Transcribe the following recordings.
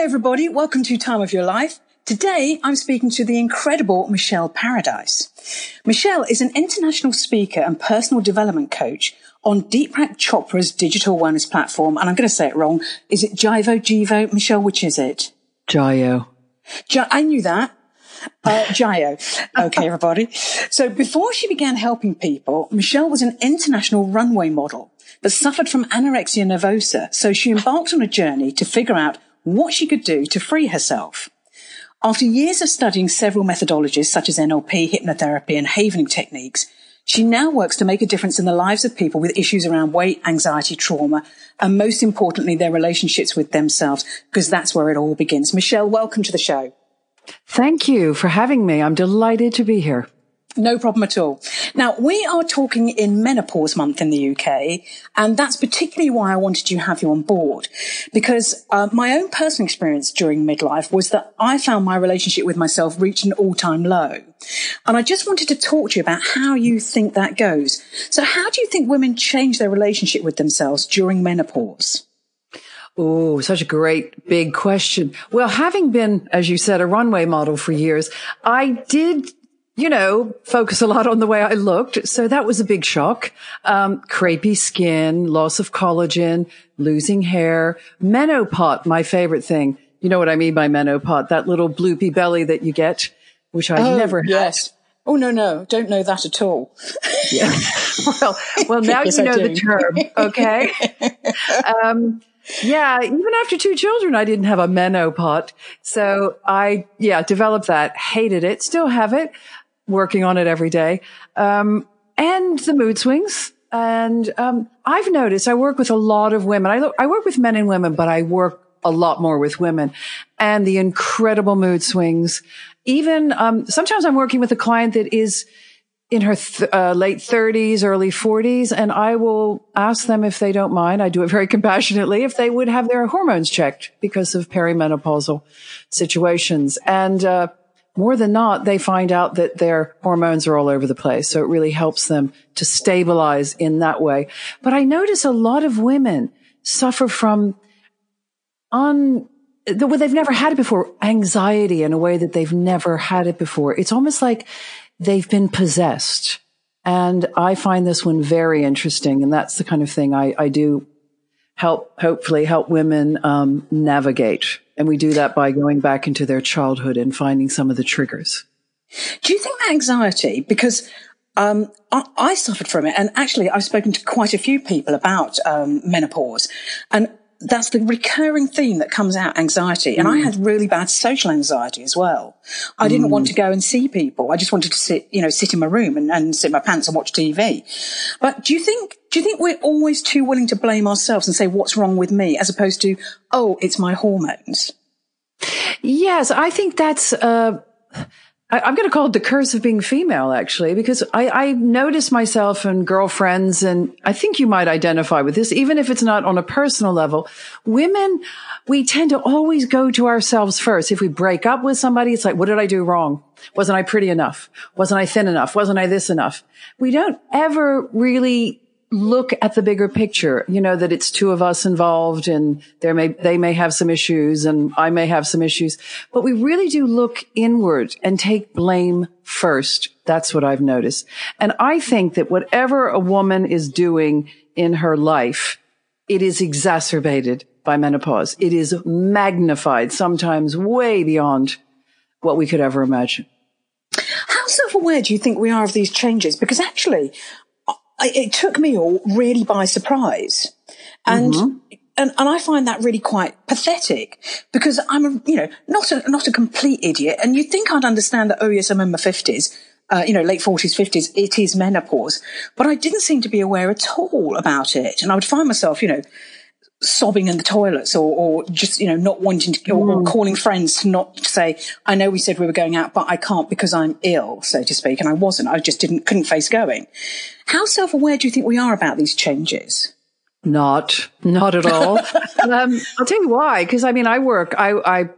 Hi, everybody. Welcome to Time of Your Life. Today, I'm speaking to the incredible Michele Paradise. Michele is an international speaker and personal development coach on Deepak Chopra's digital wellness platform. And I'm going to say it wrong. Is it Jivo, Jivo? Michele, which is it? Jiyo. J- I knew that. Uh, Jiyo. Okay, everybody. So before she began helping people, Michele was an international runway model, but suffered from anorexia nervosa. So she embarked on a journey to figure out what she could do to free herself. After years of studying several methodologies such as NLP, hypnotherapy, and havening techniques, she now works to make a difference in the lives of people with issues around weight, anxiety, trauma, and most importantly, their relationships with themselves, because that's where it all begins. Michele, welcome to the show. Thank you for having me. I'm delighted to be here. No problem at all. Now, we are talking in menopause month in the UK, and that's particularly why I wanted to have you on board. Because uh, my own personal experience during midlife was that I found my relationship with myself reached an all time low. And I just wanted to talk to you about how you think that goes. So, how do you think women change their relationship with themselves during menopause? Oh, such a great big question. Well, having been, as you said, a runway model for years, I did you know, focus a lot on the way I looked. So that was a big shock. Um, crepey skin, loss of collagen, losing hair, menopot, my favorite thing. You know what I mean by menopot? That little bloopy belly that you get, which I oh, never had. Yes. Oh no, no, don't know that at all. yeah. Well, well, now yes, you know the term. Okay. um, yeah, even after two children, I didn't have a menopot. So I, yeah, developed that, hated it, still have it working on it every day. Um, and the mood swings. And um, I've noticed I work with a lot of women. I, I work with men and women, but I work a lot more with women and the incredible mood swings. Even um, sometimes I'm working with a client that is in her th- uh, late 30s, early 40s, and I will ask them if they don't mind. I do it very compassionately if they would have their hormones checked because of perimenopausal situations. And uh, more than not, they find out that their hormones are all over the place. So it really helps them to stabilize in that way. But I notice a lot of women suffer from un, the well, they've never had it before, anxiety in a way that they've never had it before. It's almost like they've been possessed. And I find this one very interesting. And that's the kind of thing I, I do help, hopefully help women um, navigate. And we do that by going back into their childhood and finding some of the triggers. Do you think that anxiety, because um, I, I, suffered from it, and actually I've spoken to quite a few people about um, menopause, and that's the recurring theme that comes out anxiety. And mm. I had really bad social anxiety as well. I didn't mm. want to go and see people. I just wanted to sit, you know, sit in my room and, and sit in my pants and watch TV. But do you think, do you think we're always too willing to blame ourselves and say, what's wrong with me? As opposed to, oh, it's my hormones? Yes, I think that's, uh, I, am going to call it the curse of being female, actually, because I, I notice myself and girlfriends, and I think you might identify with this, even if it's not on a personal level. Women, we tend to always go to ourselves first. If we break up with somebody, it's like, what did I do wrong? Wasn't I pretty enough? Wasn't I thin enough? Wasn't I this enough? We don't ever really look at the bigger picture, you know, that it's two of us involved and there may, they may have some issues and I may have some issues, but we really do look inward and take blame first. That's what I've noticed. And I think that whatever a woman is doing in her life, it is exacerbated by menopause. It is magnified, sometimes way beyond what we could ever imagine. How self-aware do you think we are of these changes? Because actually, it took me all really by surprise. And, mm-hmm. and, and I find that really quite pathetic because I'm, a, you know, not a, not a complete idiot. And you'd think I'd understand that, oh yes, I'm in my fifties. Uh, you know, late 40s, 50s, it is menopause. But I didn't seem to be aware at all about it. And I would find myself, you know, sobbing in the toilets or, or just, you know, not wanting to, or, or, mm. calling friends to not say, I know we said we were going out, but I can't because I'm ill, so to speak. And I wasn't. I just didn't, couldn't face going. How self aware do you think we are about these changes? Not, not at all. um, I'll tell you why. Cause I mean, I work, I, I,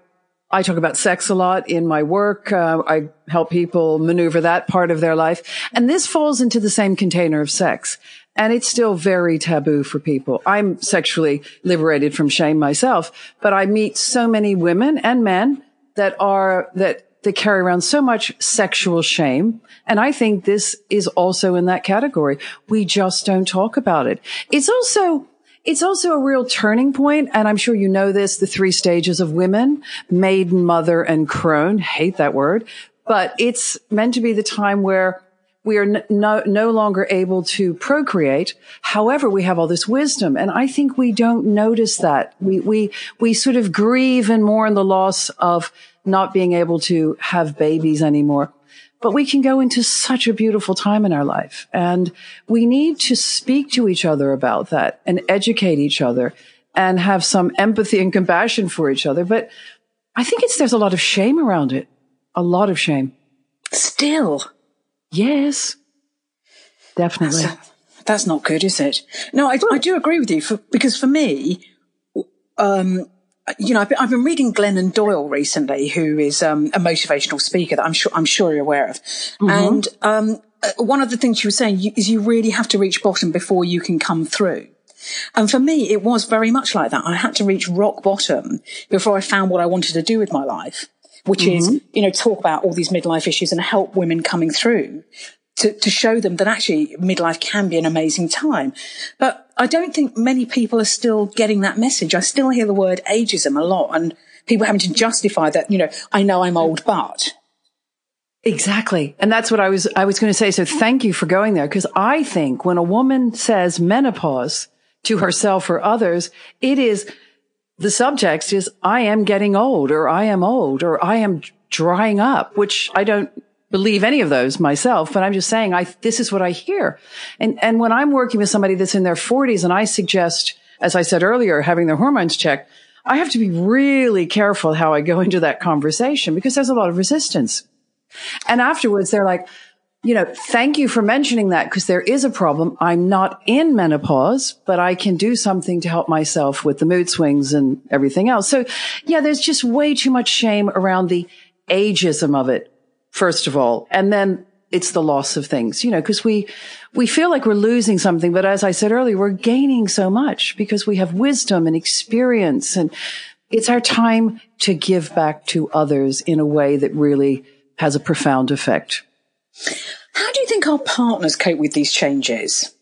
I talk about sex a lot in my work. Uh, I help people maneuver that part of their life. And this falls into the same container of sex. And it's still very taboo for people. I'm sexually liberated from shame myself, but I meet so many women and men that are, that they carry around so much sexual shame. And I think this is also in that category. We just don't talk about it. It's also, it's also a real turning point, and I'm sure you know this, the three stages of women, maiden, mother, and crone. Hate that word. But it's meant to be the time where we are no, no longer able to procreate. However, we have all this wisdom. And I think we don't notice that. We, we, we sort of grieve and mourn the loss of not being able to have babies anymore. But we can go into such a beautiful time in our life. And we need to speak to each other about that and educate each other and have some empathy and compassion for each other. But I think it's, there's a lot of shame around it. A lot of shame. Still. Yes, definitely. That's, that's not good, is it? No, I, I do agree with you for, because for me, um, you know, I've been, I've been, reading Glennon Doyle recently, who is um, a motivational speaker that I'm sure I'm sure you're aware of. Mm-hmm. And um, uh, one of the things she was saying is you really have to reach bottom before you can come through. And for me, it was very much like that. I had to reach rock bottom before I found what I wanted to do with my life which mm-hmm. is, you know, talk about all these midlife issues and help women coming through to, to show them that actually midlife can be an amazing time. But I don't think many people are still getting that message. I still hear the word ageism a lot and people having to justify that, you know, I know I'm old, but. Exactly. And that's what I was, I was going to say. So thank you for going there. Cause I think when a woman says menopause to herself or others, it is the subtext is I am getting old or I am old or I am drying up, which I don't believe any of those myself, but I'm just saying I, this is what I hear. And, and when I'm working with somebody that's in their forties and I suggest, as I said earlier, having their hormones checked, I have to be really careful how I go into that conversation because there's a lot of resistance. And afterwards they're like, you know, thank you for mentioning that because there is a problem. I'm not in menopause, but I can do something to help myself with the mood swings and everything else. So yeah, there's just way too much shame around the ageism of it, first of all. And then it's the loss of things, you know, because we, we feel like we're losing something. But as I said earlier, we're gaining so much because we have wisdom and experience and it's our time to give back to others in a way that really has a profound effect. How do you think our partners cope with these changes?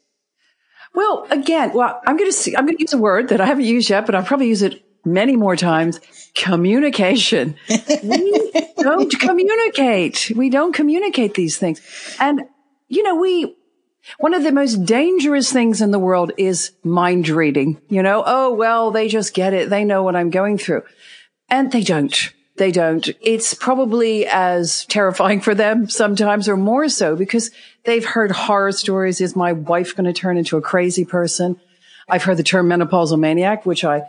Well, again, well, I'm going to see, I'm going to use a word that I haven't used yet, but I'll probably use it many more times. Communication. we don't communicate. We don't communicate these things. And, you know, we, one of the most dangerous things in the world is mind reading. You know, oh, well, they just get it. They know what I'm going through. And they don't. They don't. It's probably as terrifying for them sometimes or more so because they've heard horror stories. Is my wife going to turn into a crazy person? I've heard the term menopausal maniac, which I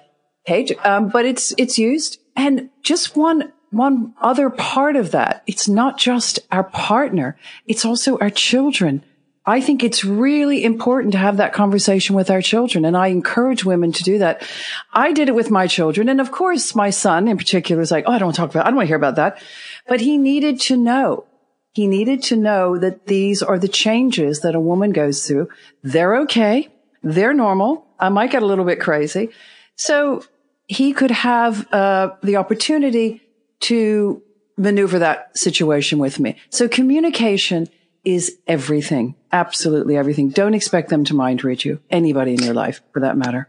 hate, um, but it's, it's used. And just one, one other part of that. It's not just our partner. It's also our children. I think it's really important to have that conversation with our children. And I encourage women to do that. I did it with my children. And of course, my son in particular was like, Oh, I don't want to talk about, I don't want to hear about that. But he needed to know. He needed to know that these are the changes that a woman goes through. They're okay. They're normal. I might get a little bit crazy. So he could have uh, the opportunity to maneuver that situation with me. So communication is everything. Absolutely everything. Don't expect them to mind read you. Anybody in your life for that matter.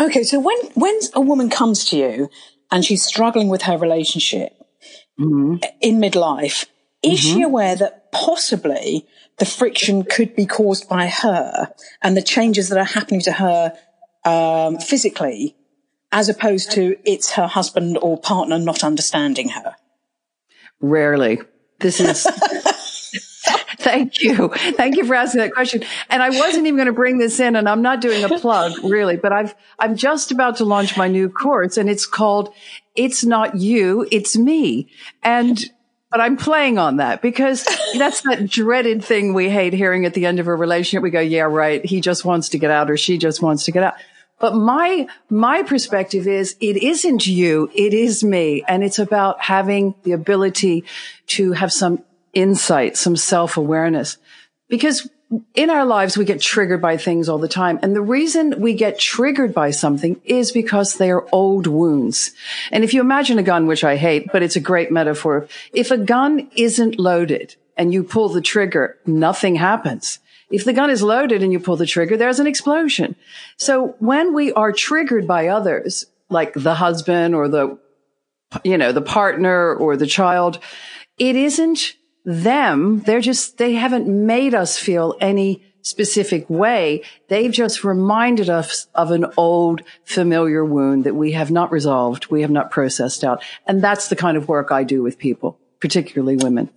Okay. So when, when a woman comes to you and she's struggling with her relationship mm-hmm. in midlife, is mm-hmm. she aware that possibly the friction could be caused by her and the changes that are happening to her um, physically, as opposed to it's her husband or partner not understanding her? Rarely. This is Thank you. Thank you for asking that question. And I wasn't even going to bring this in and I'm not doing a plug really, but I've, I'm just about to launch my new course and it's called It's Not You, It's Me. And but I'm playing on that because that's that dreaded thing we hate hearing at the end of a relationship. We go, yeah, right. He just wants to get out or she just wants to get out. But my, my perspective is it isn't you. It is me. And it's about having the ability to have some insight, some self awareness. Because in our lives, we get triggered by things all the time. And the reason we get triggered by something is because they are old wounds. And if you imagine a gun, which I hate, but it's a great metaphor. If a gun isn't loaded and you pull the trigger, nothing happens. If the gun is loaded and you pull the trigger, there's an explosion. So when we are triggered by others, like the husband or the, you know, the partner or the child, it isn't them. They're just, they haven't made us feel any specific way. They've just reminded us of an old familiar wound that we have not resolved. We have not processed out. And that's the kind of work I do with people, particularly women.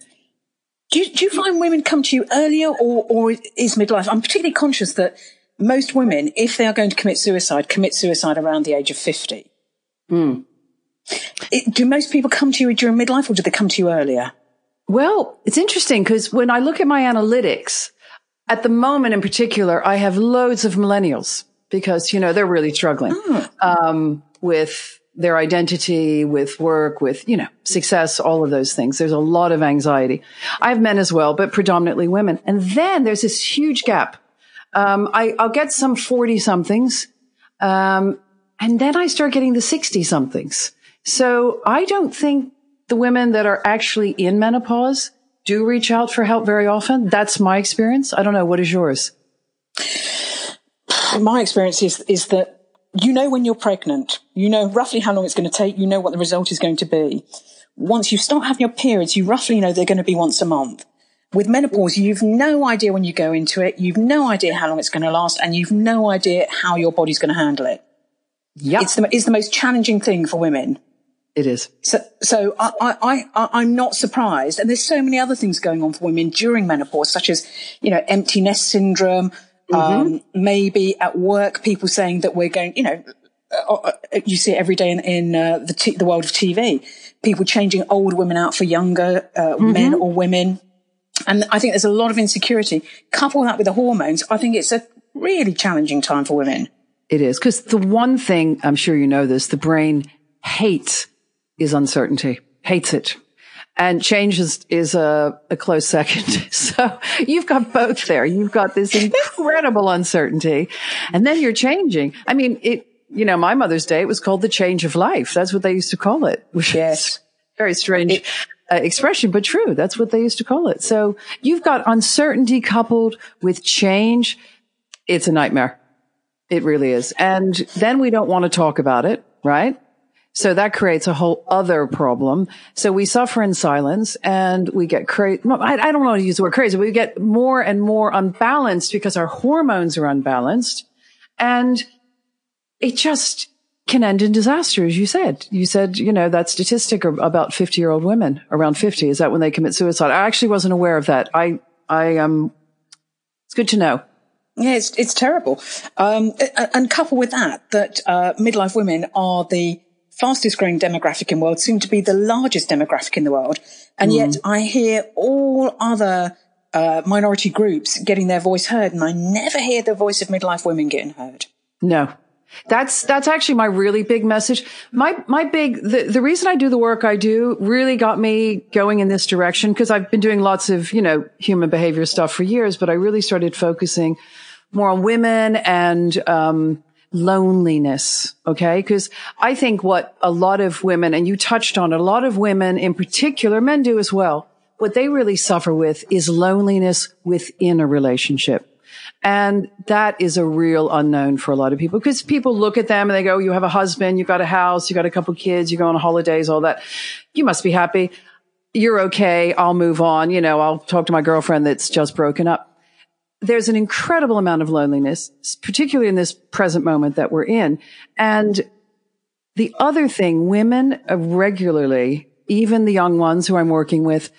Do you, do you find women come to you earlier or, or is midlife? I'm particularly conscious that most women, if they are going to commit suicide, commit suicide around the age of 50. Mm. It, do most people come to you during midlife or do they come to you earlier? Well, it's interesting because when I look at my analytics, at the moment in particular, I have loads of millennials because, you know, they're really struggling mm. um, with their identity, with work, with, you know, success, all of those things. There's a lot of anxiety. I have men as well, but predominantly women. And then there's this huge gap. Um, I, will get some 40 somethings. Um, and then I start getting the 60 somethings. So I don't think the women that are actually in menopause do reach out for help very often. That's my experience. I don't know. What is yours? My experience is, is that you know when you're pregnant, you know roughly how long it's going to take, you know what the result is going to be. Once you start having your periods, you roughly know they're going to be once a month. With menopause, you've no idea when you go into it, you've no idea how long it's going to last, and you've no idea how your body's going to handle it. Yeah, it's the, it's the most challenging thing for women. It is. So, so I, I, I, I'm not surprised. And there's so many other things going on for women during menopause, such as, you know, empty nest syndrome. Mm-hmm. Um, maybe at work, people saying that we're going, you know, uh, uh, you see it every day in, in uh, the, t- the world of TV. People changing old women out for younger uh, mm-hmm. men or women. And I think there's a lot of insecurity. Couple that with the hormones, I think it's a really challenging time for women. It is. Because the one thing, I'm sure you know this, the brain hates is uncertainty, hates it. And change is, is a, a close second. So you've got both there. You've got this incredible uncertainty and then you're changing. I mean, it, you know, my Mother's Day, it was called the change of life. That's what they used to call it, which yes. is very strange. It, uh, expression, but true. That's what they used to call it. So you've got uncertainty coupled with change. It's a nightmare. It really is. And then we don't want to talk about it, right? So that creates a whole other problem. So we suffer in silence and we get crazy. I, don't how to use the word crazy. We get more and more unbalanced because our hormones are unbalanced and it just can end in disaster, as you said. You said, you know, that statistic about 50 year old women around 50. Is that when they commit suicide? I actually wasn't aware of that. I, I, um, it's good to know. Yeah, it's, it's terrible. Um, and couple with that, that, uh, midlife women are the fastest growing demographic in the world, soon to be the largest demographic in the world. And mm. yet I hear all other uh, minority groups getting their voice heard, and I never hear the voice of midlife women getting heard. No. That's that's actually my really big message. My my big the, the reason I do the work I do really got me going in this direction because I've been doing lots of, you know, human behavior stuff for years, but I really started focusing more on women and um, loneliness. Okay. Because I think what a lot of women, and you touched on it, a lot of women in particular, men do as well. What they really suffer with is loneliness within a relationship. And that is a real unknown for a lot of people because people look at them and they go, you have a husband, you've got a house, you've got a couple kids, you go on holidays, all that. You must be happy. You're okay. I'll move on. You know, I'll talk to my girlfriend that's just broken up there's an incredible amount of loneliness, particularly in this present moment that we're in. And the other thing, women regularly, even the young ones who I'm working with,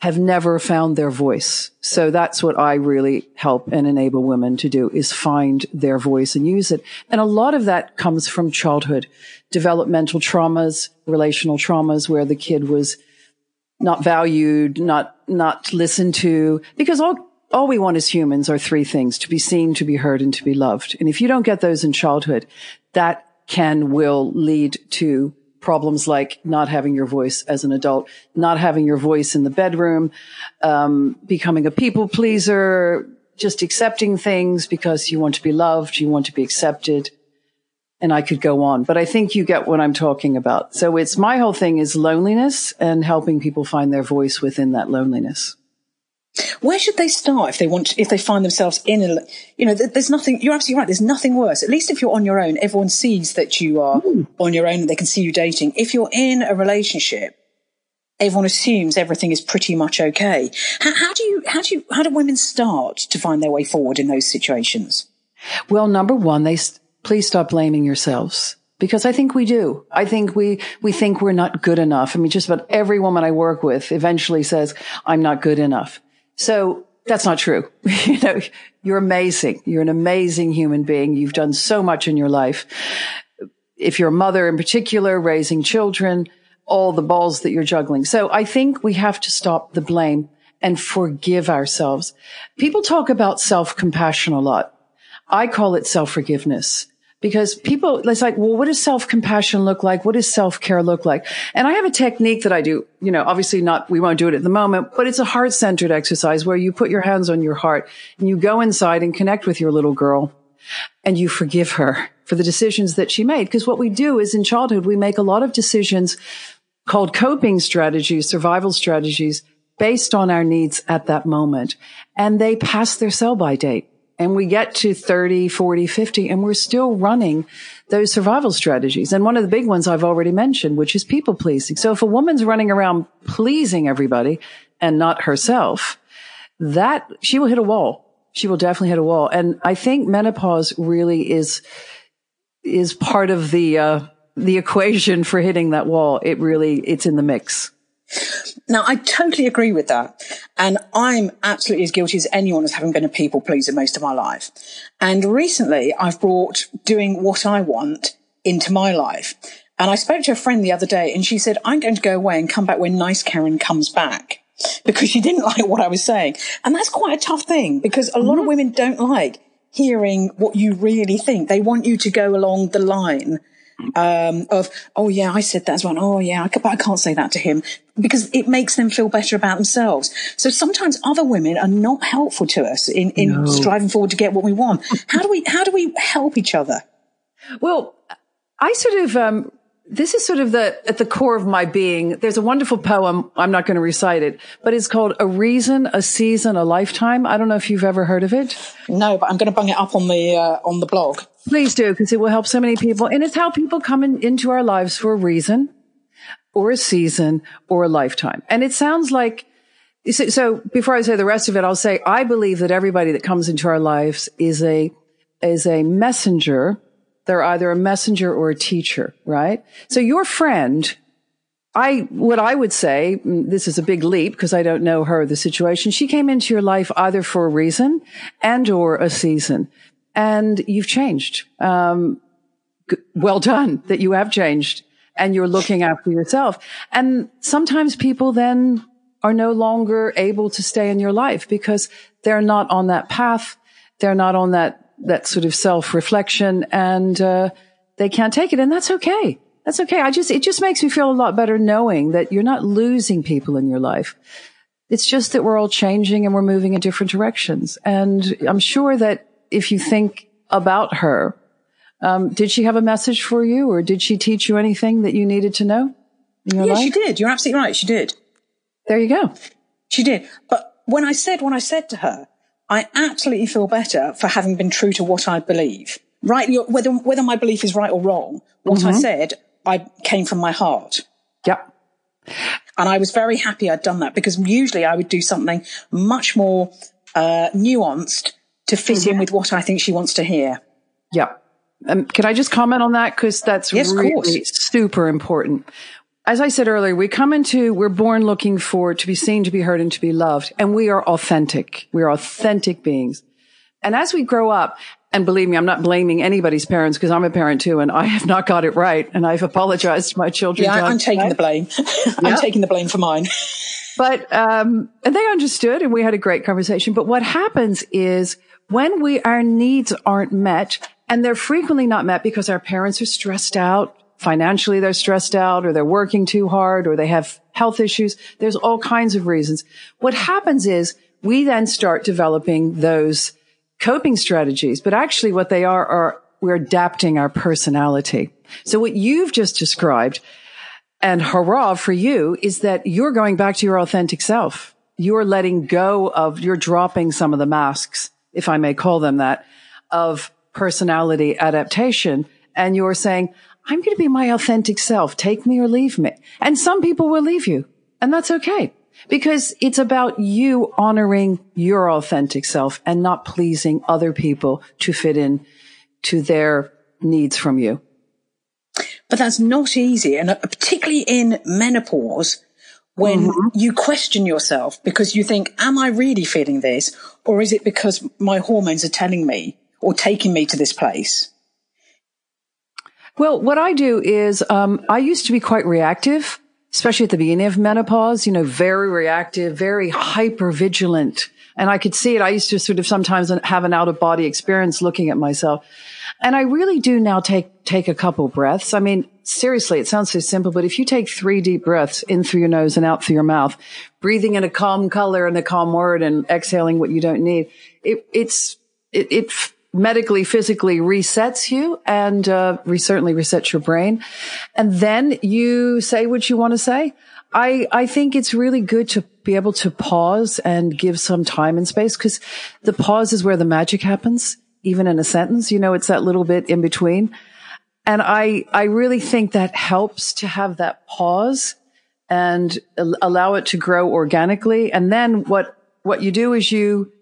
have never found their voice. So that's what I really help and enable women to do is find their voice and use it. And a lot of that comes from childhood, developmental traumas, relational traumas where the kid was not valued, not, not listened to, because all all we want as humans are three things to be seen, to be heard, and to be loved. And if you don't get those in childhood, that can, will lead to problems like not having your voice as an adult, not having your voice in the bedroom, um, becoming a people pleaser, just accepting things because you want to be loved, you want to be accepted. And I could go on, but I think you get what I'm talking about. So it's my whole thing is loneliness and helping people find their voice within that loneliness. Where should they start if they want, to, if they find themselves in a, you know, there's nothing, you're absolutely right. There's nothing worse. At least if you're on your own, everyone sees that you are mm. on your own and they can see you dating. If you're in a relationship, everyone assumes everything is pretty much okay. How, how do you, how do you, how do women start to find their way forward in those situations? Well, number one, they, please stop blaming yourselves because I think we do. I think we, we think we're not good enough. I mean, just about every woman I work with eventually says, I'm not good enough. So that's not true. you know, you're amazing. You're an amazing human being. You've done so much in your life. If you're a mother in particular, raising children, all the balls that you're juggling. So I think we have to stop the blame and forgive ourselves. People talk about self-compassion a lot. I call it self-forgiveness because people, it's like, well, what does self-compassion look like? What does self-care look like? And I have a technique that I do, you know, obviously not, we won't do it at the moment, but it's a heart-centered exercise where you put your hands on your heart and you go inside and connect with your little girl and you forgive her for the decisions that she made. Because what we do is in childhood, we make a lot of decisions called coping strategies, survival strategies based on our needs at that moment. And they pass their sell by date and we get to 30, 40, 50, and we're still running those survival strategies. And one of the big ones I've already mentioned, which is people pleasing. So if a woman's running around pleasing everybody and not herself, that she will hit a wall. She will definitely hit a wall. And I think menopause really is, is part of the, uh, the equation for hitting that wall. It really, it's in the mix. Now, I totally agree with that. And I'm absolutely as guilty as anyone as having been a people pleaser most of my life. And recently I've brought doing what I want into my life. And I spoke to a friend the other day and she said, I'm going to go away and come back when nice Karen comes back because she didn't like what I was saying. And that's quite a tough thing because a lot mm-hmm. of women don't like hearing what you really think. They want you to go along the line um, of, oh yeah, I said that as well. Oh yeah, I, but I can't say that to him because it makes them feel better about themselves. So sometimes other women are not helpful to us in, in no. striving forward to get what we want. How do we, how do we help each other? Well, I sort of, um, this is sort of the at the core of my being. There's a wonderful poem. I'm not going to recite it, but it's called "A Reason, a Season, a Lifetime." I don't know if you've ever heard of it. No, but I'm going to bung it up on the uh, on the blog. Please do, because it will help so many people, and it's how people come in, into our lives for a reason, or a season, or a lifetime. And it sounds like. So before I say the rest of it, I'll say I believe that everybody that comes into our lives is a is a messenger they're either a messenger or a teacher, right? So your friend, I, what I would say, mm, this is a big leap because I don't know her, the situation. She came into your life either for a reason and or a season and you've changed. Um, well done that you have changed and you're looking after yourself. And sometimes people then are no longer able to stay in your life because they're not on that path. They're not on that that sort of self reflection and, uh, they can't take it. And that's okay. That's okay. I just, it just makes me feel a lot better knowing that you're not losing people in your life. It's just that we're all changing and we're moving in different directions. And I'm sure that if you think about her, um, did she have a message for you or did she teach you anything that you needed to know? yeah, life? she did. You're absolutely right. She did. There you go. She did. But when I said, when I said to her, I absolutely feel better for having been true to what I believe. Right, whether whether my belief is right or wrong, what mm-hmm. I said, I came from my heart. Yep. And I was very happy I'd done that because usually I would do something much more uh, nuanced to fit mm-hmm. in with what I think she wants to hear. Yep. Um, can I just comment on that? Because that's yes, really super important as I said earlier, we come into, we're born looking for to be seen, to be heard, and to be loved. And we are authentic. We are authentic beings. And as we grow up, and believe me, I'm not blaming anybody's parents because I'm a parent too, and I have not got it right. And I've apologized to my children. Yeah, I'm taking the blame. I'm taking the blame for mine. but, um, and they understood and we had a great conversation. But what happens is when we, our needs aren't met, and they're frequently not met because our parents are stressed out, financially they're stressed out or they're working too hard or they have health issues. There's all kinds of reasons. What happens is we then start developing those coping strategies. But actually what they are, are we're adapting our personality. So what you've just described and hurrah for you is that you're going back to your authentic self. You're letting go of, you're dropping some of the masks, if I may call them that, of personality adaptation. And you're saying, I'm going to be my authentic self. Take me or leave me. And some people will leave you and that's okay because it's about you honoring your authentic self and not pleasing other people to fit in to their needs from you. But that's not easy. And uh, particularly in menopause, when mm-hmm. you question yourself because you think, am I really feeling this? Or is it because my hormones are telling me or taking me to this place? Well, what I do is, um, I used to be quite reactive, especially at the beginning of menopause, you know, very reactive, very hyper vigilant. And I could see it. I used to sort of sometimes have an out of body experience looking at myself. And I really do now take, take a couple breaths. I mean, seriously, it sounds so simple, but if you take three deep breaths in through your nose and out through your mouth, breathing in a calm color and a calm word and exhaling what you don't need, it, it's, it, it medically, physically resets you and uh, certainly resets your brain. And then you say what you want to say. I, I think it's really good to be able to pause and give some time and space because the pause is where the magic happens, even in a sentence. You know, it's that little bit in between. And I, I really think that helps to have that pause and allow it to grow organically. And then what, what you do is you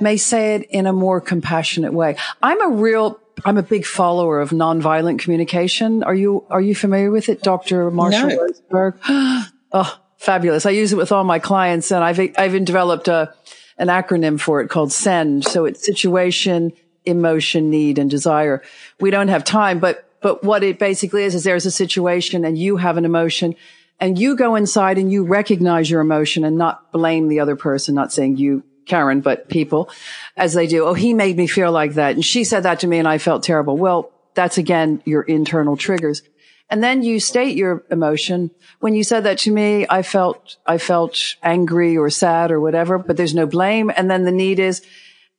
may say it in a more compassionate way. I'm a real, I'm a big follower of nonviolent communication. Are you, are you familiar with it, Dr. Marshall no. Rosenberg? oh, fabulous. I use it with all my clients and I've, I've even developed a, an acronym for it called SEND. So it's situation, emotion, need, and desire. We don't have time, but, but what it basically is, is there's a situation and you have an emotion and you go inside and you recognize your emotion and not blame the other person, not saying you Karen, but people as they do. Oh, he made me feel like that. And she said that to me and I felt terrible. Well, that's again your internal triggers. And then you state your emotion. When you said that to me, I felt, I felt angry or sad or whatever, but there's no blame. And then the need is,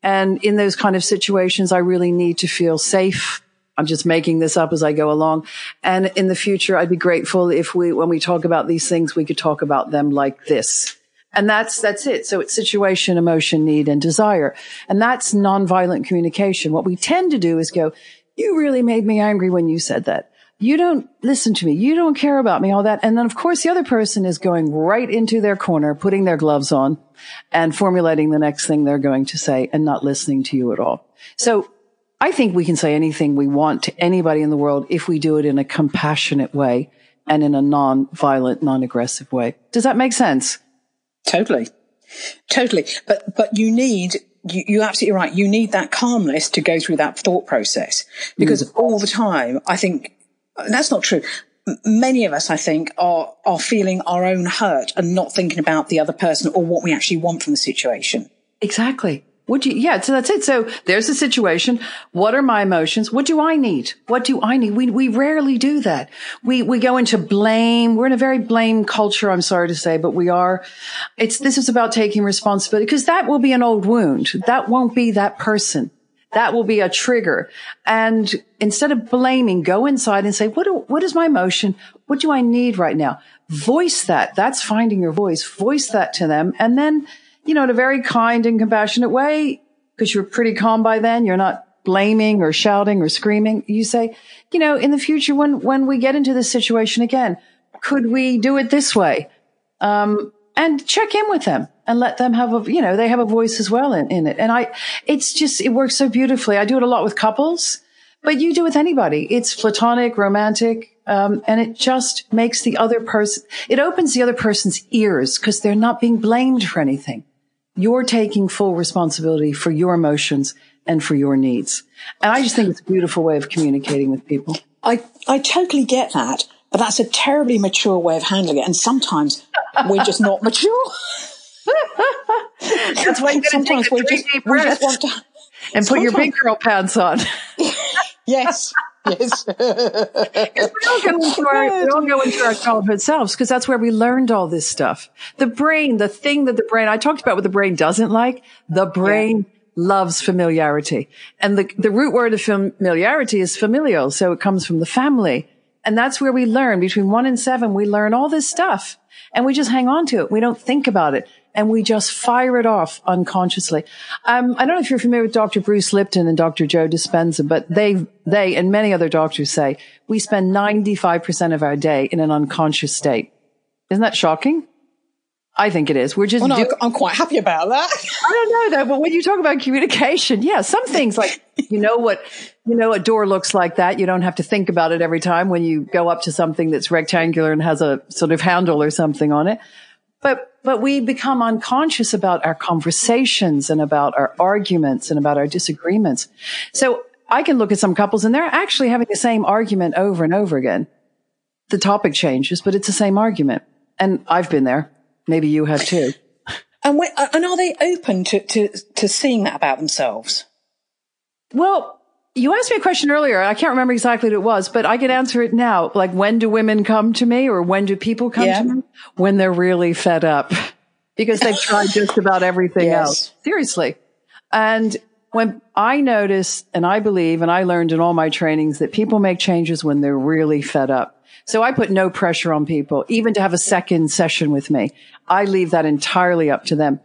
and in those kind of situations, I really need to feel safe. I'm just making this up as I go along. And in the future, I'd be grateful if we, when we talk about these things, we could talk about them like this. And that's, that's it. So it's situation, emotion, need, and desire. And that's nonviolent communication. What we tend to do is go, you really made me angry when you said that. You don't listen to me. You don't care about me, all that. And then of course the other person is going right into their corner, putting their gloves on and formulating the next thing they're going to say and not listening to you at all. So I think we can say anything we want to anybody in the world if we do it in a compassionate way and in a non-violent, non-aggressive way. Does that make sense? Totally. Totally. But, but you need, you, you're absolutely right. You need that calmness to go through that thought process because mm. all the time, I think that's not true. Many of us, I think, are, are feeling our own hurt and not thinking about the other person or what we actually want from the situation. Exactly. Would you? Yeah. So that's it. So there's a situation. What are my emotions? What do I need? What do I need? We, we rarely do that. We, we go into blame. We're in a very blame culture. I'm sorry to say, but we are. It's, this is about taking responsibility because that will be an old wound. That won't be that person. That will be a trigger. And instead of blaming, go inside and say, what, do, what is my emotion? What do I need right now? Voice that. That's finding your voice. Voice that to them. And then you know, in a very kind and compassionate way, because you're pretty calm by then. You're not blaming or shouting or screaming. You say, you know, in the future, when, when we get into this situation again, could we do it this way? Um, and check in with them and let them have a, you know, they have a voice as well in, in it. And I, it's just, it works so beautifully. I do it a lot with couples, but you do it with anybody. It's platonic, romantic, um, and it just makes the other person, it opens the other person's ears because they're not being blamed for anything. You're taking full responsibility for your emotions and for your needs. And I just think it's a beautiful way of communicating with people. I, I totally get that, but that's a terribly mature way of handling it. And sometimes we're just not mature. that's why sometimes we just, we just want to. And put your big girl pants on. yes. yes. we, all go into our, we all go into our childhood selves because that's where we learned all this stuff. The brain, the thing that the brain, I talked about what the brain doesn't like. The brain yeah. loves familiarity. And the, the root word of familiarity is familial. So it comes from the family. And that's where we learn between one and seven. We learn all this stuff and we just hang on to it. We don't think about it and we just fire it off unconsciously. Um, I don't know if you're familiar with Dr. Bruce Lipton and Dr. Joe Dispenza, but they, they and many other doctors say we spend 95% of our day in an unconscious state. Isn't that shocking? I think it is. We're just. Well, no, do- I'm quite happy about that. I don't know though, but when you talk about communication, yeah, some things like you know what you know a door looks like that. You don't have to think about it every time when you go up to something that's rectangular and has a sort of handle or something on it. But, but we become unconscious about our conversations and about our arguments and about our disagreements. So I can look at some couples and they're actually having the same argument over and over again. The topic changes, but it's the same argument. And I've been there. Maybe you have too. And, uh, and are they open to, to, to seeing that about themselves? Well, you asked me a question earlier. I can't remember exactly what it was, but I can answer it now. Like, when do women come to me or when do people come yeah. to me? When they're really fed up because they've tried just about everything yes. else. Seriously. And when I notice and I believe and I learned in all my trainings that people make changes when they're really fed up. So I put no pressure on people, even to have a second session with me. I leave that entirely up to them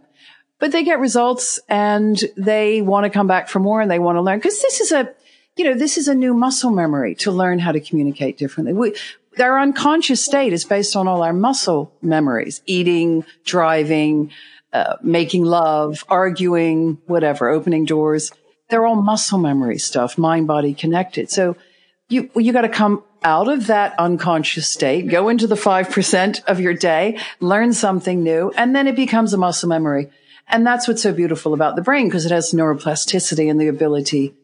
but they get results and they want to come back for more and they want to learn because this is a, you know, this is a new muscle memory to learn how to communicate differently. We, our unconscious state is based on all our muscle memories, eating, driving, uh, making love, arguing, whatever, opening doors. They're all muscle memory stuff, mind body connected. So you, you got to come out of that unconscious state, go into the 5% of your day, learn something new, and then it becomes a muscle memory. And that's what's so beautiful about the brain because it has neuroplasticity and the ability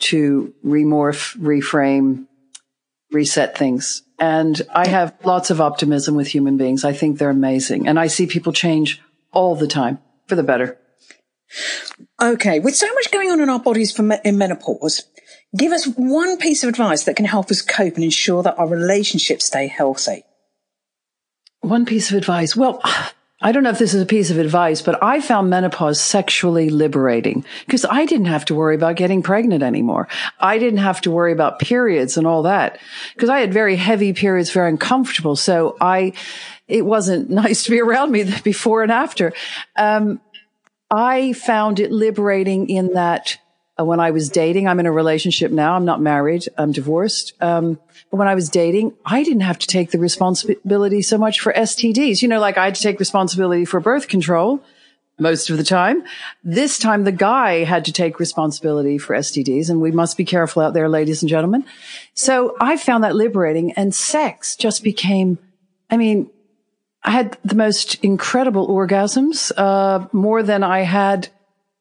to remorph, reframe, reset things. And I have lots of optimism with human beings. I think they're amazing. And I see people change all the time for the better. Okay. With so much going on in our bodies for me- in menopause, give us one piece of advice that can help us cope and ensure that our relationships stay healthy. One piece of advice. Well, I don't know if this is a piece of advice, but I found menopause sexually liberating because I didn't have to worry about getting pregnant anymore. I didn't have to worry about periods and all that because I had very heavy periods, very uncomfortable. So I, it wasn't nice to be around me before and after. Um, I found it liberating in that when I was dating, I'm in a relationship now. I'm not married. I'm divorced. Um, but when I was dating, I didn't have to take the responsibility so much for STDs. You know, like I had to take responsibility for birth control most of the time. This time the guy had to take responsibility for STDs and we must be careful out there, ladies and gentlemen. So I found that liberating and sex just became, I mean, I had the most incredible orgasms, uh, more than I had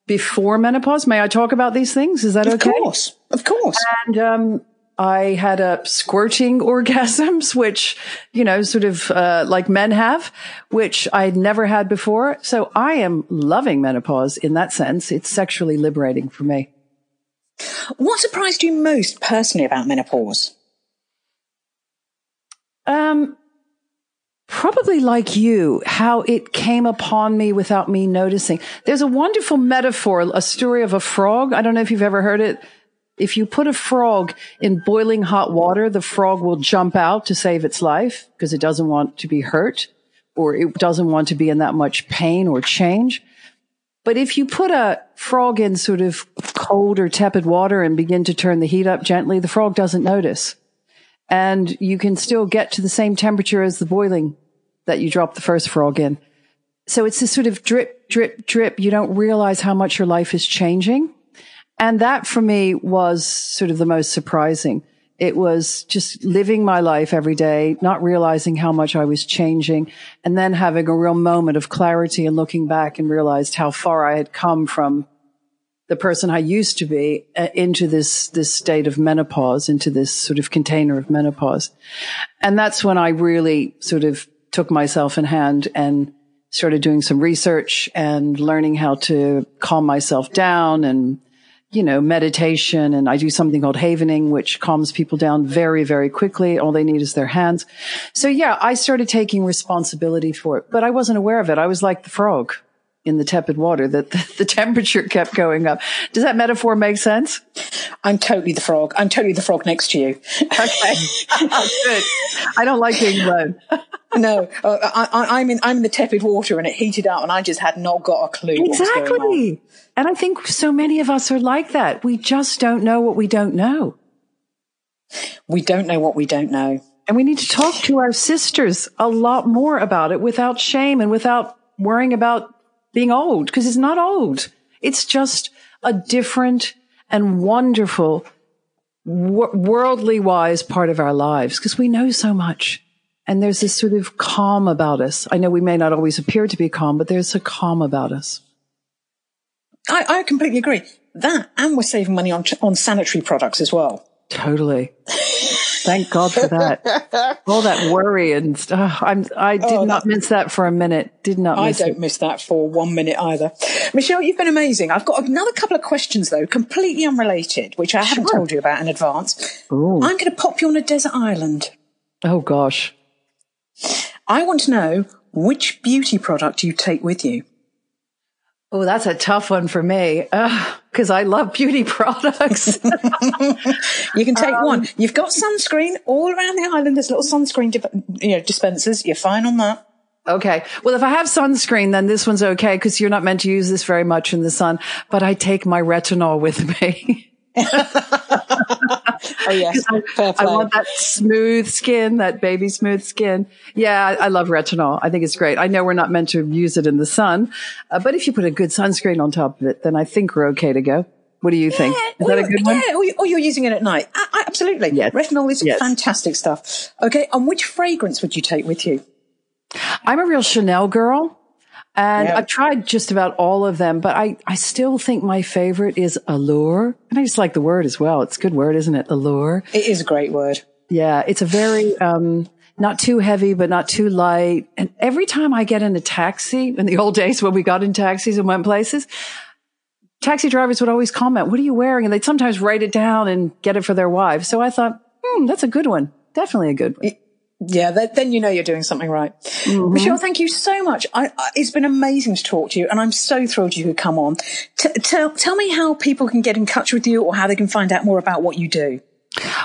before menopause. May I talk about these things? Is that okay? Of course. Of course. And, um, I had a squirting orgasms, which, you know, sort of, uh, like men have, which I'd never had before. So I am loving menopause in that sense. It's sexually liberating for me. What surprised you most personally about menopause? Um, probably like you, how it came upon me without me noticing. There's a wonderful metaphor, a story of a frog. I don't know if you've ever heard it if you put a frog in boiling hot water, the frog will jump out to save its life because it doesn't want to be hurt or it doesn't want to be in that much pain or change. But if you put a frog in sort of cold or tepid water and begin to turn the heat up gently, the frog doesn't notice. And you can still get to the same temperature as the boiling that you dropped the first frog in. So it's this sort of drip, drip, drip. You don't realize how much your life is changing. And that for me was sort of the most surprising. It was just living my life every day, not realizing how much I was changing and then having a real moment of clarity and looking back and realized how far I had come from the person I used to be uh, into this, this state of menopause, into this sort of container of menopause. And that's when I really sort of took myself in hand and started doing some research and learning how to calm myself down and you know, meditation and I do something called havening, which calms people down very, very quickly. All they need is their hands. So yeah, I started taking responsibility for it, but I wasn't aware of it. I was like the frog in the tepid water that the, the, temperature kept going up. Does that metaphor make sense? I'm totally the frog. I'm totally the frog next to you. Okay. Good. I don't like being alone. no, uh, I, am in, I'm in the tepid water and it heated up and I just had not got a clue. Exactly. And I think so many of us are like that. We just don't know what we don't know. We don't know what we don't know. And we need to talk to our sisters a lot more about it without shame and without worrying about being old because it's not old. It's just a different and wonderful worldly wise part of our lives because we know so much. And there's this sort of calm about us. I know we may not always appear to be calm, but there's a calm about us. I, I completely agree. That, and we're saving money on, on sanitary products as well. Totally. Thank God for that. All that worry and stuff. I'm, I did oh, not miss that for a minute. Did not miss I don't it. miss that for one minute either. Michele, you've been amazing. I've got another couple of questions though, completely unrelated, which I haven't told you about in advance. Ooh. I'm going to pop you on a desert island. Oh gosh. I want to know which beauty product you take with you. Oh, that's a tough one for me because I love beauty products. you can take um, one. You've got sunscreen all around the island. There's little sunscreen you know, dispensers. You're fine on that. Okay. Well, if I have sunscreen, then this one's okay because you're not meant to use this very much in the sun. But I take my retinol with me. oh yes, I, I, want that smooth skin, that baby smooth skin. Yeah, I, I, love retinol. I think it's great. I know we're not meant to use it in the sun, uh, but if you put a good sunscreen on top of it, then I think we're okay to go. What do you think? Is that a good one? Yeah, or you're using it at night. absolutely. Yes. Retinol is yes. fantastic stuff. Okay, and which fragrance would you take with you? I'm a real Chanel girl. And yeah. I've tried just about all of them, but I, I still think my favorite is allure. And I just like the word as well. It's a good word, isn't it? Allure. It is a great word. Yeah. It's a very, um, not too heavy, but not too light. And every time I get in a taxi in the old days when we got in taxis and went places, taxi drivers would always comment, what are you wearing? And they'd sometimes write it down and get it for their wives. So I thought, hmm, that's a good one. Definitely a good one. It, yeah, that, then you know you're doing something right. Mm-hmm. Michele, thank you so much. I, I, it's been amazing to talk to you, and I'm so thrilled you could come on. T- tell, tell me how people can get in touch with you or how they can find out more about what you do.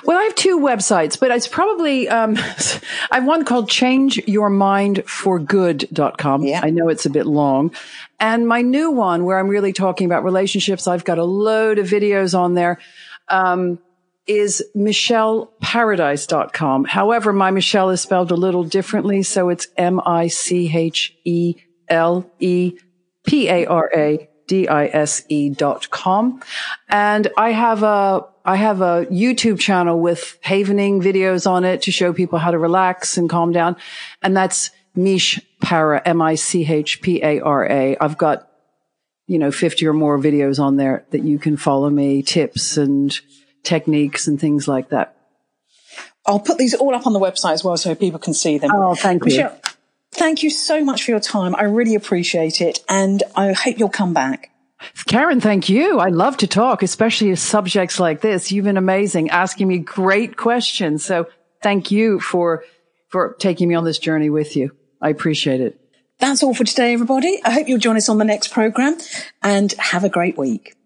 Well, I have two websites, but it's probably, um, I have one called changeyourmindforgood.com. Yeah. I know it's a bit long. And my new one where I'm really talking about relationships, I've got a load of videos on there. Um, is micheleparadise.com. However, my Michele is spelled a little differently. So it's M-I-C-H-E-L-E-P-A-R-A-D-I-S-E dot com. And I have a, I have a YouTube channel with havening videos on it to show people how to relax and calm down. And that's Mish Para, M-I-C-H-P-A-R-A. I've got, you know, 50 or more videos on there that you can follow me, tips and techniques and things like that. I'll put these all up on the website as well so people can see them. Oh, thank Michele, you. Thank you so much for your time. I really appreciate it. And I hope you'll come back. Karen, thank you. I love to talk, especially subjects like this. You've been amazing, asking me great questions. So thank you for, for taking me on this journey with you. I appreciate it. That's all for today, everybody. I hope you'll join us on the next program and have a great week.